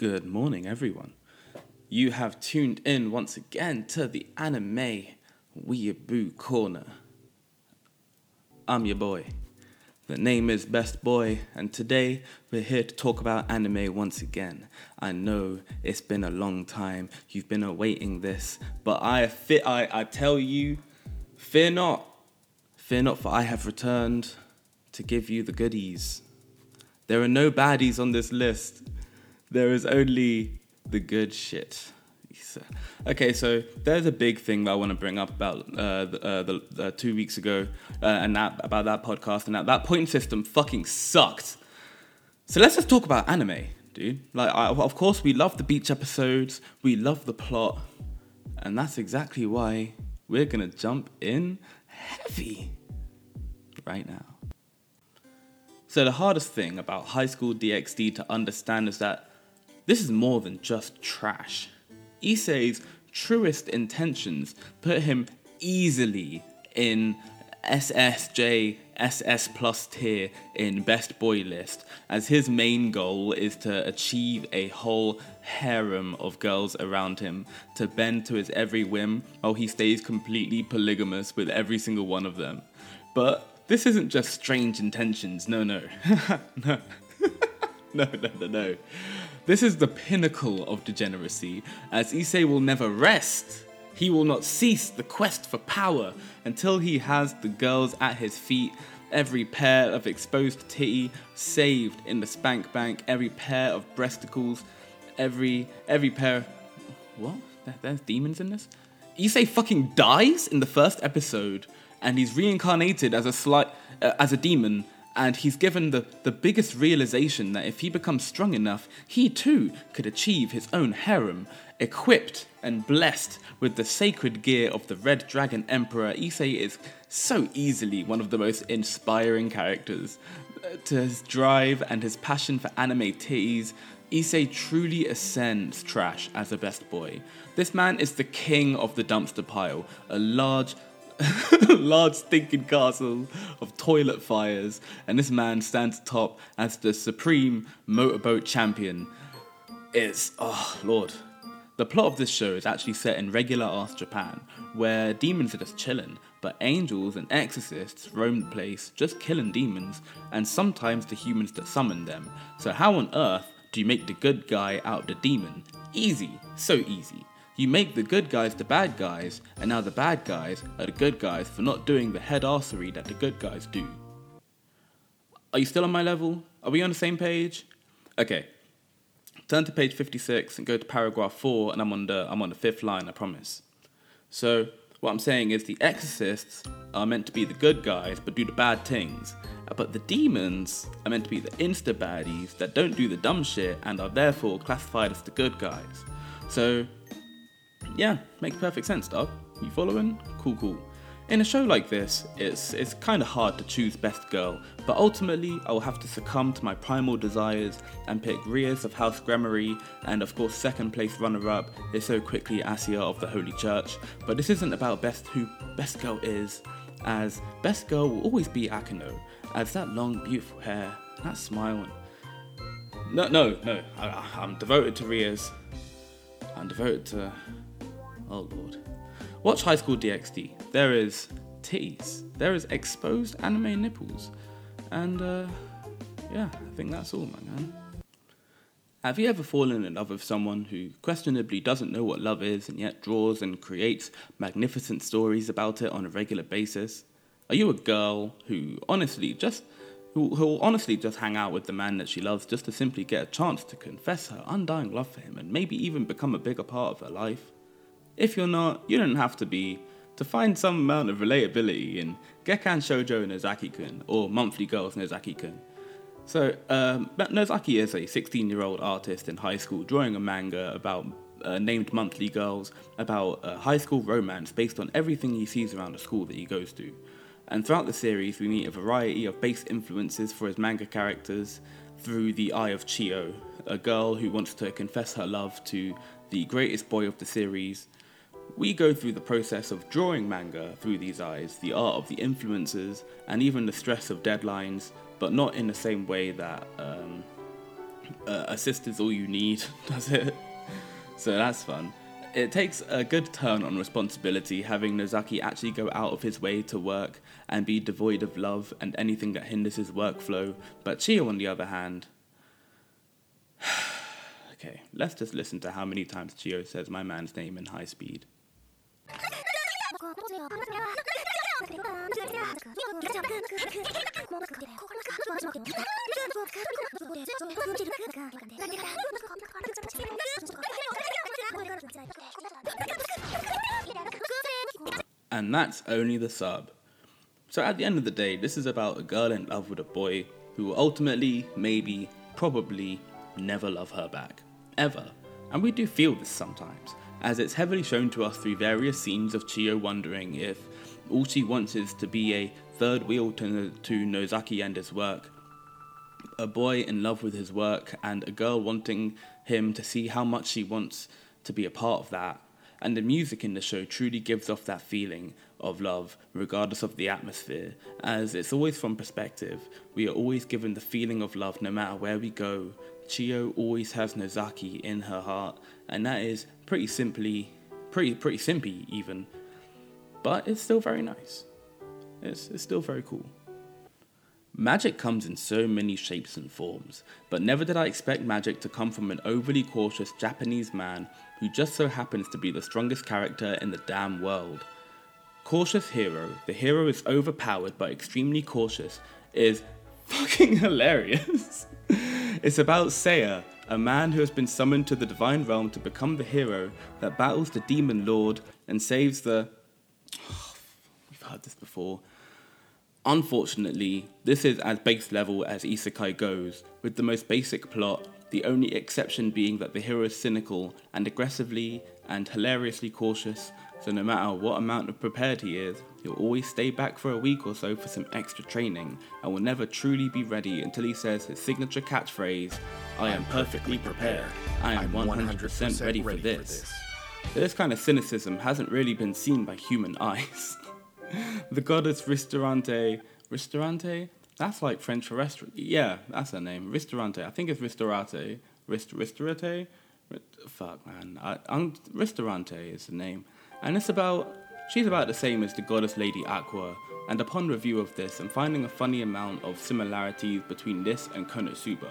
Good morning, everyone. You have tuned in once again to the Anime Weeaboo Corner. I'm your boy. The name is Best Boy, and today we're here to talk about anime once again. I know it's been a long time, you've been awaiting this, but I, fit, I, I tell you, fear not. Fear not, for I have returned to give you the goodies. There are no baddies on this list. There is only the good shit. Okay, so there's a big thing that I want to bring up about uh, the, uh, the, the, two weeks ago, uh, and that about that podcast, and that that point system fucking sucked. So let's just talk about anime, dude. Like, I, of course, we love the beach episodes, we love the plot, and that's exactly why we're gonna jump in heavy right now. So the hardest thing about High School DxD to understand is that this is more than just trash. Issei's truest intentions put him easily in SSJ SS plus tier in best boy list, as his main goal is to achieve a whole harem of girls around him, to bend to his every whim while he stays completely polygamous with every single one of them. But this isn't just strange intentions, no, no. no. no, no, no, no. This is the pinnacle of degeneracy, as Issei will never rest. He will not cease the quest for power until he has the girls at his feet, every pair of exposed titty saved in the spank bank, every pair of breasticles, every every pair. What? There's demons in this. Issei fucking dies in the first episode, and he's reincarnated as a slight uh, as a demon and he's given the, the biggest realization that if he becomes strong enough, he too could achieve his own harem. Equipped and blessed with the sacred gear of the Red Dragon Emperor, Issei is so easily one of the most inspiring characters. To his drive and his passion for anime teas, Issei truly ascends trash as a best boy. This man is the king of the dumpster pile, a large, large stinking castle of toilet fires, and this man stands atop as the supreme motorboat champion. It's oh lord. The plot of this show is actually set in regular ass Japan, where demons are just chilling, but angels and exorcists roam the place, just killing demons, and sometimes the humans that summon them. So how on earth do you make the good guy out the demon? Easy, so easy. You make the good guys the bad guys, and now the bad guys are the good guys for not doing the head arsery that the good guys do. Are you still on my level? Are we on the same page? Okay. Turn to page 56 and go to paragraph 4 and I'm on the I'm on the fifth line, I promise. So, what I'm saying is the exorcists are meant to be the good guys but do the bad things. But the demons are meant to be the insta baddies that don't do the dumb shit and are therefore classified as the good guys. So yeah, makes perfect sense, dog. You following? Cool, cool. In a show like this, it's it's kind of hard to choose best girl, but ultimately I will have to succumb to my primal desires and pick Rias of House Gremory, and of course second place runner-up is so quickly Asia of the Holy Church. But this isn't about best who best girl is, as best girl will always be Akeno, as that long beautiful hair, that smile, no, no, no, I, I'm devoted to Rias. I'm devoted to Oh lord. Watch High School DxD. There is titties. There is exposed anime nipples. And uh, yeah, I think that's all, my man. Have you ever fallen in love with someone who questionably doesn't know what love is and yet draws and creates magnificent stories about it on a regular basis? Are you a girl who honestly just who will honestly just hang out with the man that she loves just to simply get a chance to confess her undying love for him and maybe even become a bigger part of her life? If you're not, you don't have to be. To find some amount of relatability in Gekkan Shoujo Nozaki-kun or Monthly Girls Nozaki-kun. So, um, Nozaki is a 16 year old artist in high school drawing a manga about uh, named Monthly Girls, about a high school romance based on everything he sees around the school that he goes to. And throughout the series, we meet a variety of base influences for his manga characters through the eye of Chiyo, a girl who wants to confess her love to the greatest boy of the series, we go through the process of drawing manga through these eyes, the art of the influences, and even the stress of deadlines, but not in the same way that um, uh, assist is all you need, does it? So that's fun. It takes a good turn on responsibility having Nozaki actually go out of his way to work and be devoid of love and anything that hinders his workflow, but Chiyo, on the other hand. okay, let's just listen to how many times Chiyo says my man's name in high speed. And that's only the sub. So at the end of the day, this is about a girl in love with a boy who will ultimately, maybe, probably never love her back. Ever. And we do feel this sometimes, as it's heavily shown to us through various scenes of Chiyo wondering if all she wants is to be a third wheel to, to Nozaki and his work. A boy in love with his work, and a girl wanting him to see how much she wants to be a part of that and the music in the show truly gives off that feeling of love, regardless of the atmosphere, as it's always from perspective. We are always given the feeling of love no matter where we go. Chiyo always has Nozaki in her heart, and that is pretty simply, pretty pretty simpy even, but it's still very nice. It's, it's still very cool. Magic comes in so many shapes and forms, but never did I expect magic to come from an overly cautious Japanese man who just so happens to be the strongest character in the damn world. Cautious Hero, the hero is overpowered but extremely cautious, is fucking hilarious. it's about Seiya, a man who has been summoned to the divine realm to become the hero that battles the demon lord and saves the. Oh, we've heard this before. Unfortunately, this is as base level as Isekai goes, with the most basic plot, the only exception being that the hero is cynical and aggressively and hilariously cautious, so no matter what amount of prepared he is, he'll always stay back for a week or so for some extra training and will never truly be ready until he says his signature catchphrase, I am perfectly prepared. I am 100% ready for this. This kind of cynicism hasn't really been seen by human eyes. the goddess Ristorante. Ristorante? That's like French for restaurant. Yeah, that's her name. Ristorante. I think it's Ristorate. Rist- Ristorate? Fuck, man. I, Ristorante is the name. And it's about. She's about the same as the goddess Lady Aqua. And upon review of this, I'm finding a funny amount of similarities between this and Konosuba.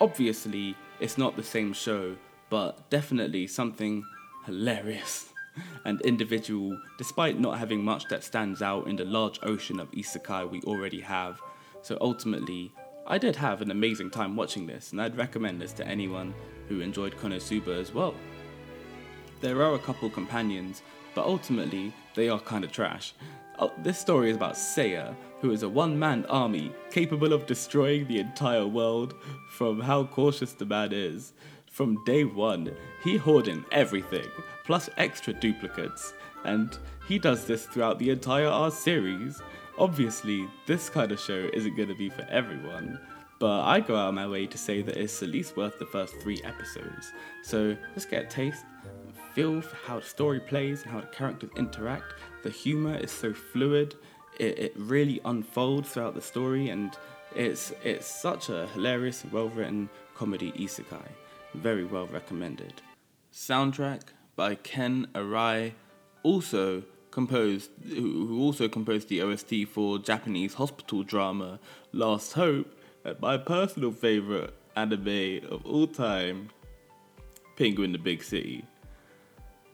Obviously, it's not the same show, but definitely something hilarious and individual, despite not having much that stands out in the large ocean of isekai we already have. So ultimately, I did have an amazing time watching this, and I'd recommend this to anyone who enjoyed Konosuba as well. There are a couple companions, but ultimately, they are kinda trash. Oh, this story is about Seiya, who is a one man army capable of destroying the entire world from how cautious the man is. From day one, he hoarding everything, plus extra duplicates, and he does this throughout the entire R series. Obviously, this kind of show isn't going to be for everyone, but I go out of my way to say that it's at least worth the first three episodes. So let's get a taste, feel for how the story plays and how the characters interact. The humor is so fluid, it, it really unfolds throughout the story, and it's it's such a hilarious well written comedy isekai. Very well recommended. Soundtrack by Ken Arai, also composed, who also composed the OST for Japanese hospital drama Last Hope, and my personal favorite anime of all time, Penguin the Big City.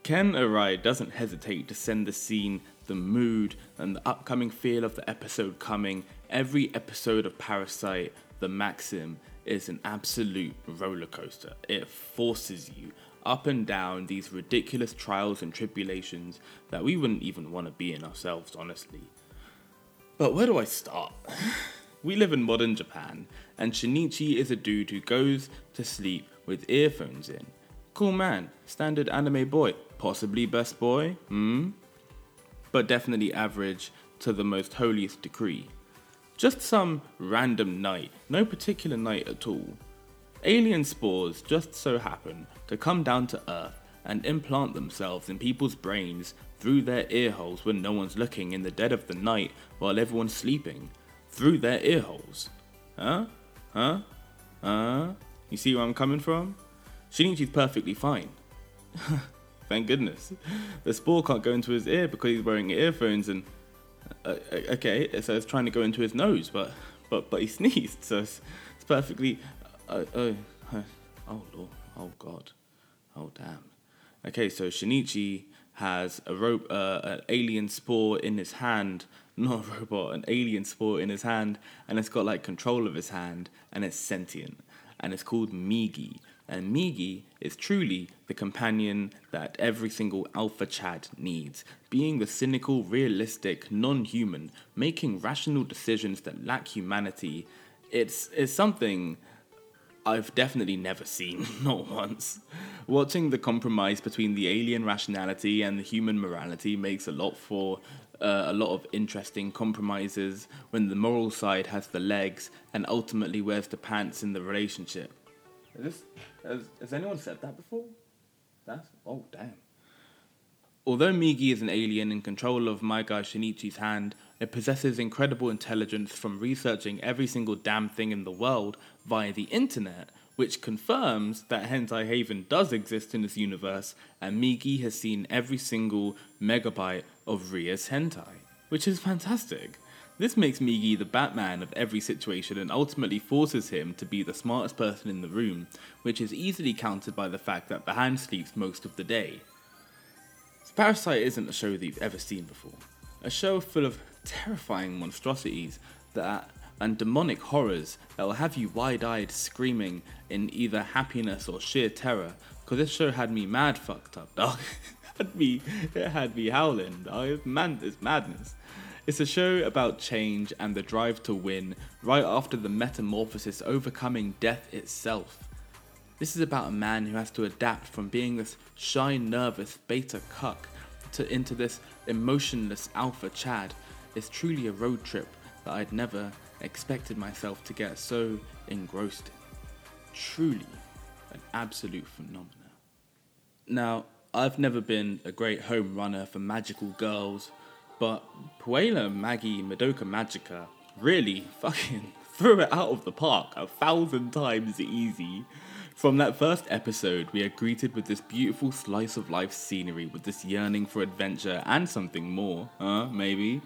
Ken Arai doesn't hesitate to send the scene, the mood, and the upcoming feel of the episode coming. Every episode of Parasyte, the Maxim, is an absolute roller coaster. It forces you up and down these ridiculous trials and tribulations that we wouldn't even want to be in ourselves, honestly. But where do I start? we live in modern Japan, and Shinichi is a dude who goes to sleep with earphones in. Cool man, standard anime boy, possibly best boy, hmm? But definitely average to the most holiest degree. Just some random night, no particular night at all. Alien spores just so happen to come down to Earth and implant themselves in people's brains through their ear holes when no one's looking in the dead of the night while everyone's sleeping. Through their ear holes. Huh? Huh? Huh? You see where I'm coming from? Shinichi's perfectly fine. Thank goodness. The spore can't go into his ear because he's wearing earphones and. Uh, uh okay, so it's trying to go into his nose, but but but he sneezed, so it's, it's perfectly. Uh, uh, oh lord, oh god, oh damn. Okay, so Shinichi has a rope, uh, an alien spore in his hand, not a robot, an alien spore in his hand, and it's got like control of his hand, and it's sentient, and it's called Migi. And Migi is truly the companion that every single Alpha Chad needs, being the cynical, realistic, non human, making rational decisions that lack humanity. It's, it's something I've definitely never seen, not once. Watching the compromise between the alien rationality and the human morality makes a lot for uh, a lot of interesting compromises when the moral side has the legs and ultimately wears the pants in the relationship. This, has, has anyone said that before? That's oh damn. Although Migi is an alien in control of my guy Shinichi's hand, it possesses incredible intelligence from researching every single damn thing in the world via the internet, which confirms that Hentai Haven does exist in this universe, and Migi has seen every single megabyte of Ria's hentai, which is fantastic. This makes Migi the Batman of every situation and ultimately forces him to be the smartest person in the room, which is easily countered by the fact that the hand sleeps most of the day. Parasyte isn't a show that you've ever seen before. A show full of terrifying monstrosities that and demonic horrors that will have you wide-eyed screaming in either happiness or sheer terror. Cause this show had me mad fucked up, dog. had me, it had me howling. Dog. Man, it's madness. It's a show about change and the drive to win, right after the metamorphosis overcoming death itself. This is about a man who has to adapt from being this shy, nervous beta cuck to into this emotionless alpha Chad. It's truly a road trip that I'd never expected myself to get so engrossed in. Truly an absolute phenomenon. Now, I've never been a great home runner for magical girls but Puella Magi Madoka Magica really fucking threw it out of the park a thousand times easy. From that first episode, we are greeted with this beautiful slice of life scenery with this yearning for adventure and something more, huh? Maybe.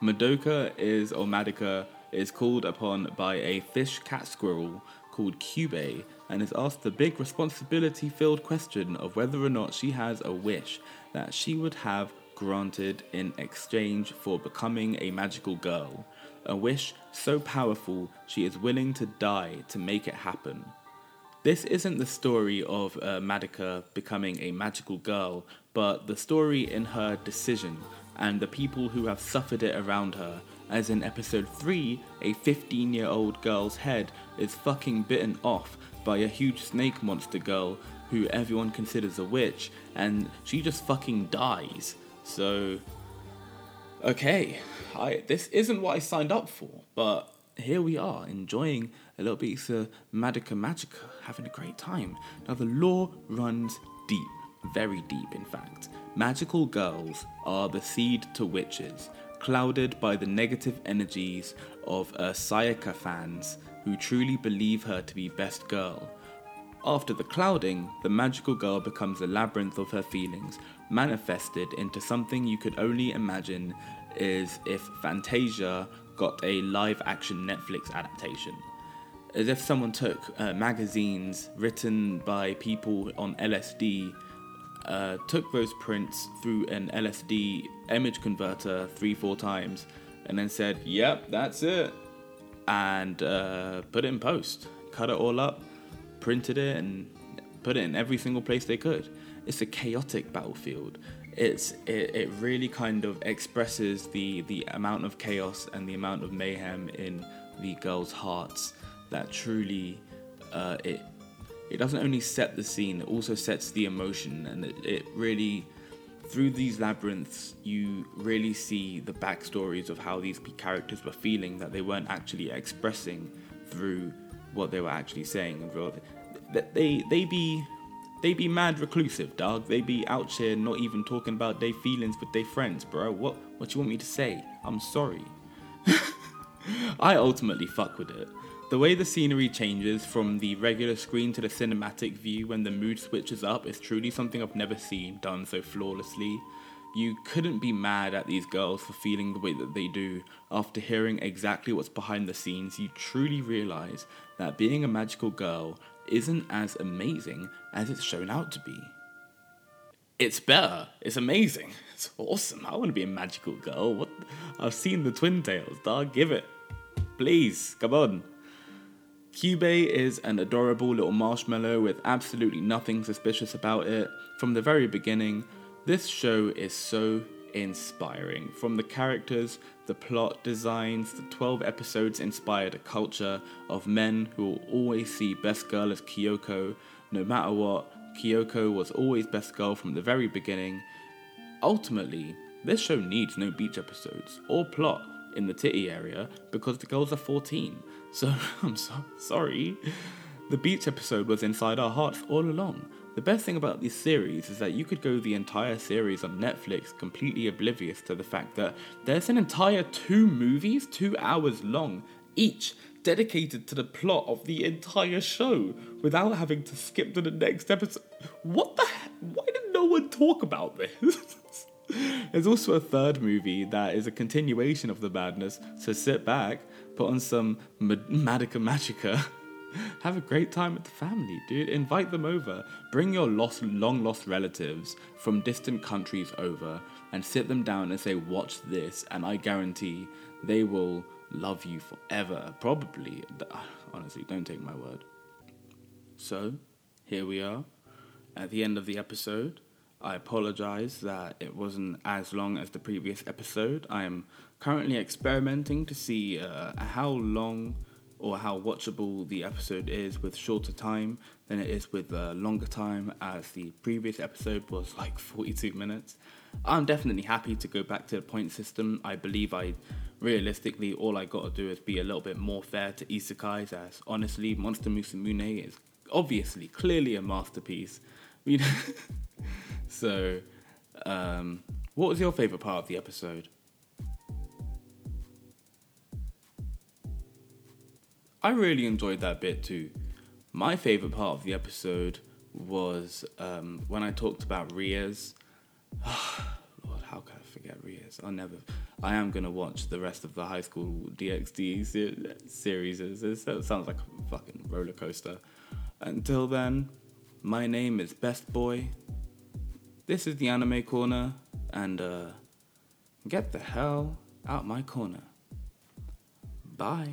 Madoka is, or Madoka, is called upon by a fish cat squirrel called Kyubey and is asked the big responsibility filled question of whether or not she has a wish that she would have granted in exchange for becoming a magical girl, a wish so powerful she is willing to die to make it happen. This isn't the story of uh, Madoka becoming a magical girl, but the story in her decision and the people who have suffered it around her. As in episode 3, a 15 year old girl's head is fucking bitten off by a huge snake monster girl who everyone considers a witch, and she just fucking dies. So, okay, I this isn't what I signed up for, but here we are, enjoying a little bit of Madoka Magica, having a great time. Now, the lore runs deep, very deep, in fact. Magical girls are the seed to witches, clouded by the negative energies of uh, Sayaka fans who truly believe her to be best girl. After the clouding, the magical girl becomes a labyrinth of her feelings, manifested into something you could only imagine is if Fantasia got a live action Netflix adaptation. As if someone took uh, magazines written by people on LSD, uh, took those prints through an LSD image converter three, four times, and then said, Yep, that's it, and uh, put it in post, cut it all up, printed it, and put it in every single place they could it's a chaotic battlefield. It's it, it really kind of expresses the the amount of chaos and the amount of mayhem in the girls' hearts that truly uh, it it doesn't only set the scene, it also sets the emotion, and it, it really through these labyrinths you really see the backstories of how these characters were feeling that they weren't actually expressing through what they were actually saying. That they they be they be mad reclusive, dog. They be out here not even talking about their feelings with their friends, bro. What what you want me to say? I'm sorry. I ultimately fuck with it. The way the scenery changes from the regular screen to the cinematic view when the mood switches up is truly something I've never seen done so flawlessly. You couldn't be mad at these girls for feeling the way that they do. After hearing exactly what's behind the scenes, you truly realize that being a magical girl isn't as amazing as it's shown out to be. It's better. It's amazing. It's awesome. I want to be a magical girl. What? I've seen the Twin Tails, dog. Give it. Please, come on. Kyubey is an adorable little marshmallow with absolutely nothing suspicious about it. From the very beginning, this show is so inspiring. From the characters, the plot designs, the 12 episodes inspired a culture of men who will always see Best Girl as Kyoko. No matter what, Kyoko was always Best Girl from the very beginning. Ultimately, this show needs no beach episodes or plot in the titty area because the girls are 14. So I'm so sorry. The beach episode was inside our hearts all along. The best thing about this series is that you could go the entire series on Netflix completely oblivious to the fact that there's an entire two movies, two hours long, each dedicated to the plot of the entire show without having to skip to the next episode. What the heck? Why did no one talk about this? There's also a third movie that is a continuation of the madness, so sit back, put on some Magica Magica, have a great time with the family, dude. Invite them over. Bring your lost, long lost relatives from distant countries over and sit them down and say, Watch this, and I guarantee they will love you forever. Probably. Honestly, don't take my word. So, here we are at the end of the episode. I apologize that it wasn't as long as the previous episode. I am currently experimenting to see uh, how long or how watchable the episode is with shorter time than it is with uh, longer time, as the previous episode was like 42 minutes. I'm definitely happy to go back to the point system. I believe I realistically all I gotta do is be a little bit more fair to isekais, as honestly, Monster Musume is obviously clearly a masterpiece. You know? So, um, what was your favorite part of the episode? I really enjoyed that bit too. My favorite part of the episode was um, when I talked about Rias. Lord, how can I forget Rias? I never. I am gonna watch the rest of the High School DxD series. It sounds like a fucking roller coaster. Until then, my name is Best Boy. This is the anime corner, and uh, get the hell out my corner. Bye.